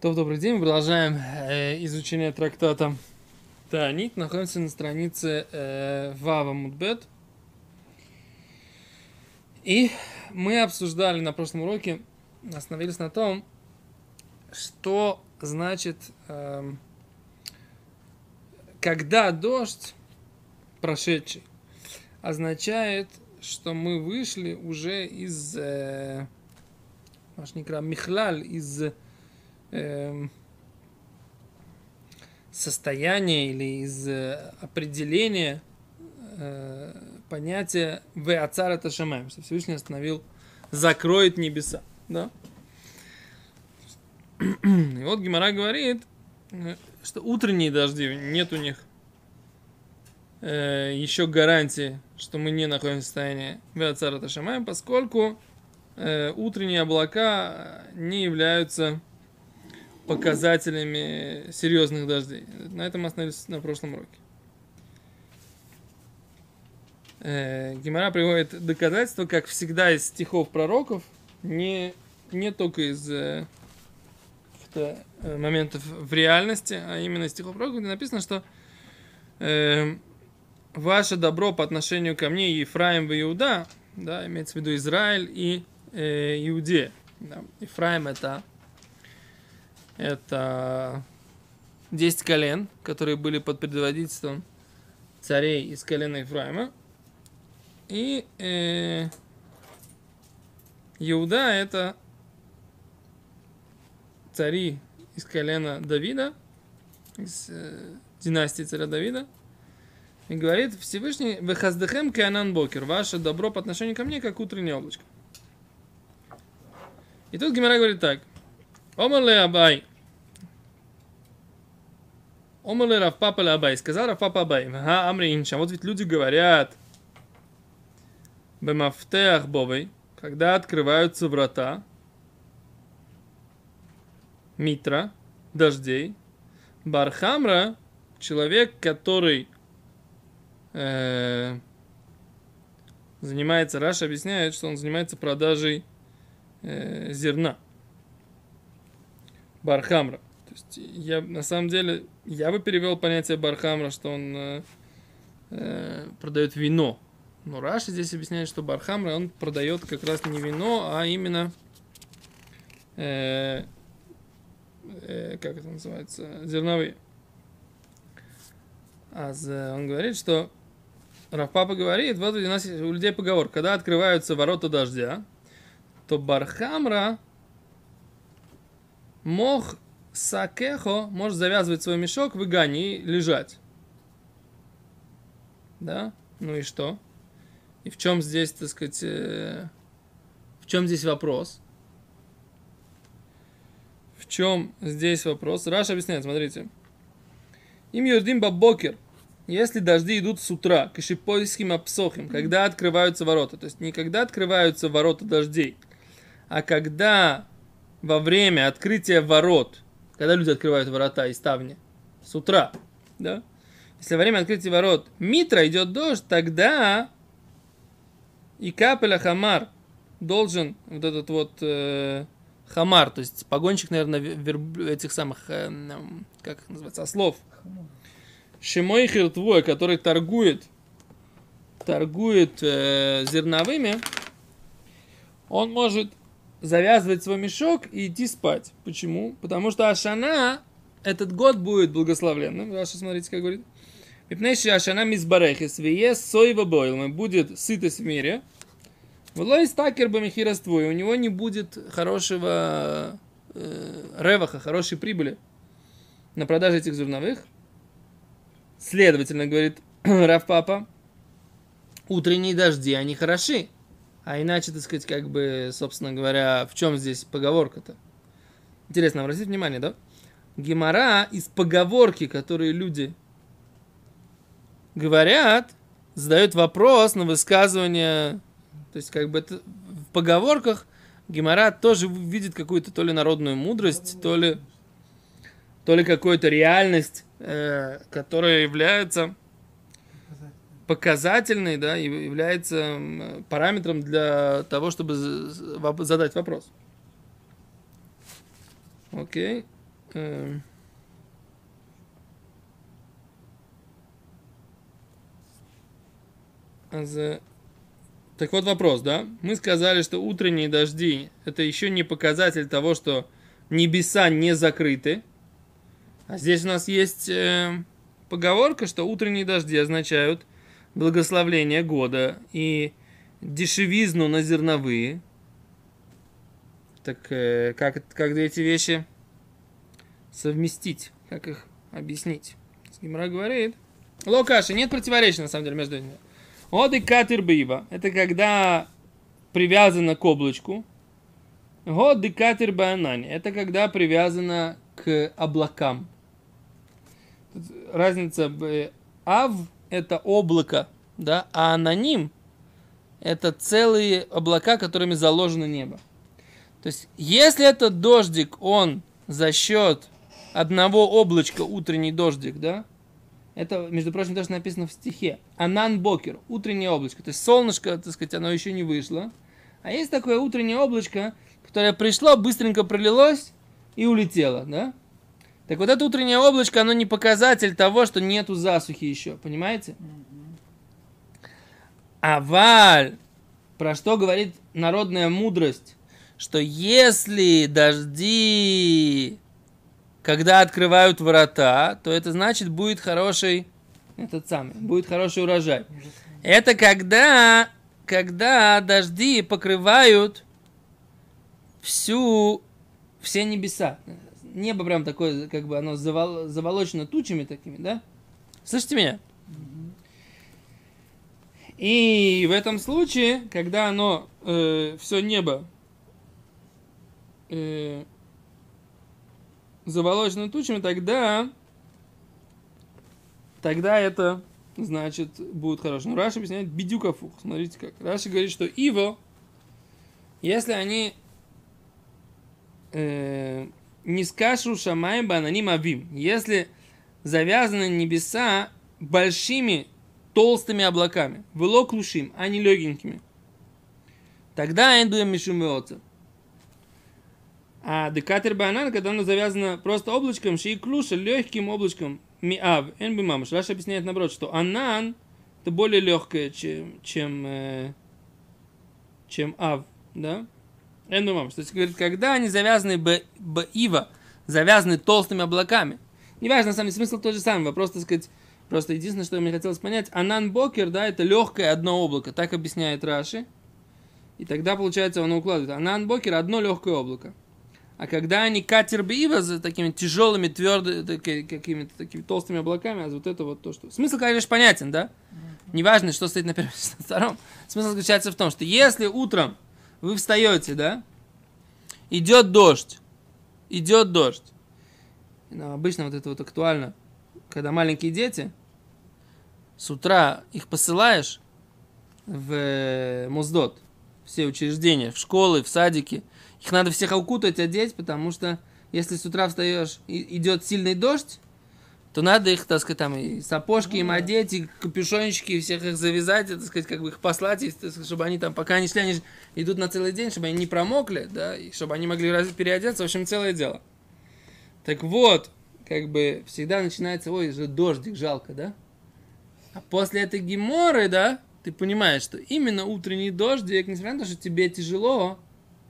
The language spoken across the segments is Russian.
То, добрый день. Мы продолжаем э, изучение трактата Таанит. Находимся на странице э, Вава Мудбет. И мы обсуждали на прошлом уроке, остановились на том, что значит, э, когда дождь прошедший, означает, что мы вышли уже из э, Михлаль, из э, состояния или из э, определения э, понятия в Ацар это Шамаем, что Всевышний остановил, закроет небеса. Да? И вот Гимара говорит, э, что утренние дожди, нет у них э, еще гарантии, что мы не находимся в состоянии Веацар это Шамаем, поскольку э, утренние облака не являются показателями серьезных дождей. На этом остановились на прошлом уроке. Э, Гимара приводит доказательства, как всегда, из стихов пророков, не, не только из э, э, моментов в реальности, а именно из стихов пророков, где написано, что э, ваше добро по отношению ко мне, Ефраим и Иуда, да, имеется в виду Израиль и э, Иудея. Да. Ефраим это это 10 колен, которые были под предводительством царей из колена Ефраима. И э, Иуда это цари из колена Давида, из э, династии царя Давида. И говорит Всевышний, «Вехаздехем кеанан бокер» «Ваше добро по отношению ко мне, как утреннее облачко». И тут Гимара говорит так. Омарле Абай. Омарле Равпапа Абай. Сказал Равпапа Абай. Ха Амри Инша. Вот ведь люди говорят. Бемафтеах Бовой. Когда открываются врата. Митра. Дождей. בר חמרא. Человек, который э, занимается, Раши объясняет, что он занимается продажей э, зерна. בר חמרא. Есть я на самом деле я бы перевел понятие בר חמרא, что он э, э, продает вино. Но Раши здесь объясняет, что בר חמרא он продает как раз не вино, а именно э, э, как это называется, зерновые. А он говорит, что Рафпапа говорит, вот у нас у людей поговор, когда открываются ворота дождя, то Бархамра мог сакехо, может завязывать свой мешок в Игане и лежать. Да? Ну и что? И в чем здесь, так сказать, э, в чем здесь вопрос? В чем здесь вопрос? Раша объясняет, смотрите. Им юрдим бабокер. Если дожди идут с утра, кашипойским апсохим, когда открываются ворота, то есть не когда открываются ворота дождей, а когда во время открытия ворот, когда люди открывают ворота и ставни, с утра, да, если во время открытия ворот Митра идет дождь, тогда и капеля хамар должен вот этот вот э, хамар, то есть погонщик, наверное, верб, этих самых, э, как называется, ослов. Шимойхир твой, который торгует, торгует э, зерновыми, он может завязывать свой мешок и идти спать. Почему? Потому что Ашана, этот год будет благословленным. Раша, смотрите, как говорит. Мипнейши Ашана мизбарехис, вие соева бойл, будет сытость в мире. Влой стакер бамихирству, у него не будет хорошего э, реваха, хорошей прибыли на продаже этих зерновых. Следовательно, говорит Раф Папа, утренние дожди, они хороши. А иначе, так сказать, как бы, собственно говоря, в чем здесь поговорка-то? Интересно, обратите внимание, да? Гемора из поговорки, которые люди говорят, задают вопрос на высказывание. То есть, как бы это, в поговорках Гемора тоже видит какую-то то ли народную мудрость, то ли, то ли какую-то реальность, э, которая является показательный, да, является параметром для того, чтобы задать вопрос. Окей. Эм. Az- Так вот вопрос, да? Мы сказали, что утренние дожди это еще не показатель того, что небеса не закрыты. А здесь у нас есть э, поговорка, что утренние дожди означают благословление года и дешевизну на зерновые. Так э, как, как эти вещи совместить? Как их объяснить? Гимра говорит. Локаши, нет противоречия на самом деле между ними. Вот и катер бива. Это когда привязано к облачку. Вот и катер банани. Это когда привязано к облакам. Тут Разница ав это облако, да, а аноним это целые облака, которыми заложено небо. То есть, если этот дождик, он за счет одного облачка, утренний дождик, да, это, между прочим, тоже написано в стихе. Анан Бокер, утреннее облачко. То есть солнышко, так сказать, оно еще не вышло. А есть такое утреннее облачко, которое пришло, быстренько пролилось и улетело, да? Так вот это утреннее облачко, оно не показатель того, что нету засухи еще, понимаете? А валь, про что говорит народная мудрость, что если дожди, когда открывают врата, то это значит будет хороший, этот самый, будет хороший урожай. Это когда, когда дожди покрывают всю, все небеса. Небо прям такое, как бы оно завол- заволочено тучами такими, да? Слышите меня? И в этом случае, когда оно, все небо э, заволочено тучами, тогда, тогда это значит будет хорошо. Ну, Раши объясняет בדיוק הפוך. Смотрите как. Раши говорит, что עיבא, если они э, не скашу шамай бананим авим, если завязаны небеса большими толстыми облаками, вело клушим, а не легенькими, тогда эндуем мишумеоца. А декатер банан, когда оно завязано просто облачком, ши клуша, легким облачком, миав, эн бы мамаш. Раша объясняет наоборот, что анан это более легкое, чем, чем, э, чем ав, да? Эн бы мамаш. То есть, говорит, когда они завязаны б, б ива, завязаны толстыми облаками, неважно, на самом деле, смысл тот же самый, вопрос, так сказать, просто единственное, что мне хотелось понять, анан бокер, да, это легкое одно облако, так объясняет Раши, и тогда, получается, оно укладывает. Анан бокер одно легкое облако. А когда они катер бива за такими тяжелыми, твердыми, таки- какими-то такими толстыми облаками, а вот это вот то, что... Смысл, конечно, понятен, да? Неважно, что стоит на первом или на втором. Смысл заключается в том, что если утром вы встаете, да, идет дождь, идет дождь. Ну, обычно вот это вот актуально, когда маленькие дети, с утра их посылаешь в э, Моздот, все учреждения, в школы, в садики. Их надо всех укутать, одеть, потому что если с утра встаешь и идет сильный дождь, то надо их, так сказать, там и сапожки им одеть, и капюшончики, и всех их завязать, и, так сказать, как бы их послать, и, сказать, чтобы они там, пока они шли, они идут на целый день, чтобы они не промокли, да, и чтобы они могли переодеться, в общем, целое дело. Так вот, как бы всегда начинается, ой, же дождик, жалко, да? А после этой геморы, да, ты понимаешь, что именно утренний дождик, несмотря на то, что тебе тяжело,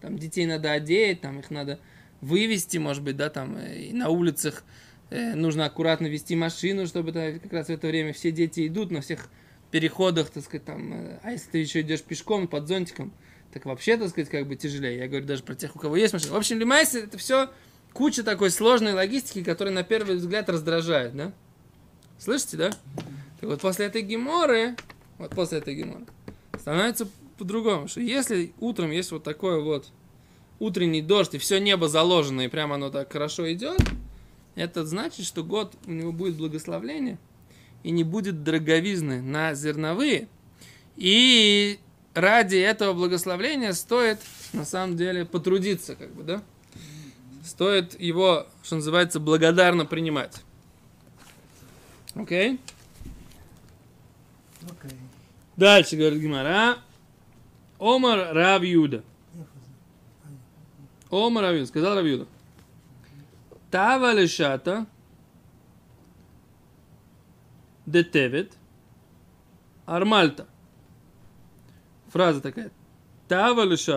там детей надо одеть, там их надо вывести, может быть, да, там э, и на улицах нужно аккуратно вести машину, чтобы да, как раз в это время все дети идут на всех переходах, так сказать, там, э, а если ты еще идешь пешком под зонтиком, так вообще, так сказать, как бы тяжелее. Я говорю даже про тех, у кого есть машина. В общем, למעשה это все куча такой сложной логистики, которая на первый взгляд раздражает, да? Слышите, да? Так вот, после этой Гемары, вот после этой Гемары, становится по-другому, что если утром есть вот такой вот утренний дождь, и все небо заложено, и прямо оно так хорошо идет, это значит, что год у него будет благословление, и не будет дороговизны на зерновые. И ради этого благословления стоит, на самом деле, потрудиться, как бы, да? Стоит его, что называется, благодарно принимать. Окей? Окей. Дальше говорит Гимара. Омар Рав Юда. Омар Рав Юда. Сказал Рав Юда. Тава лешата детевет армальта. Фраза такая. Тава лешата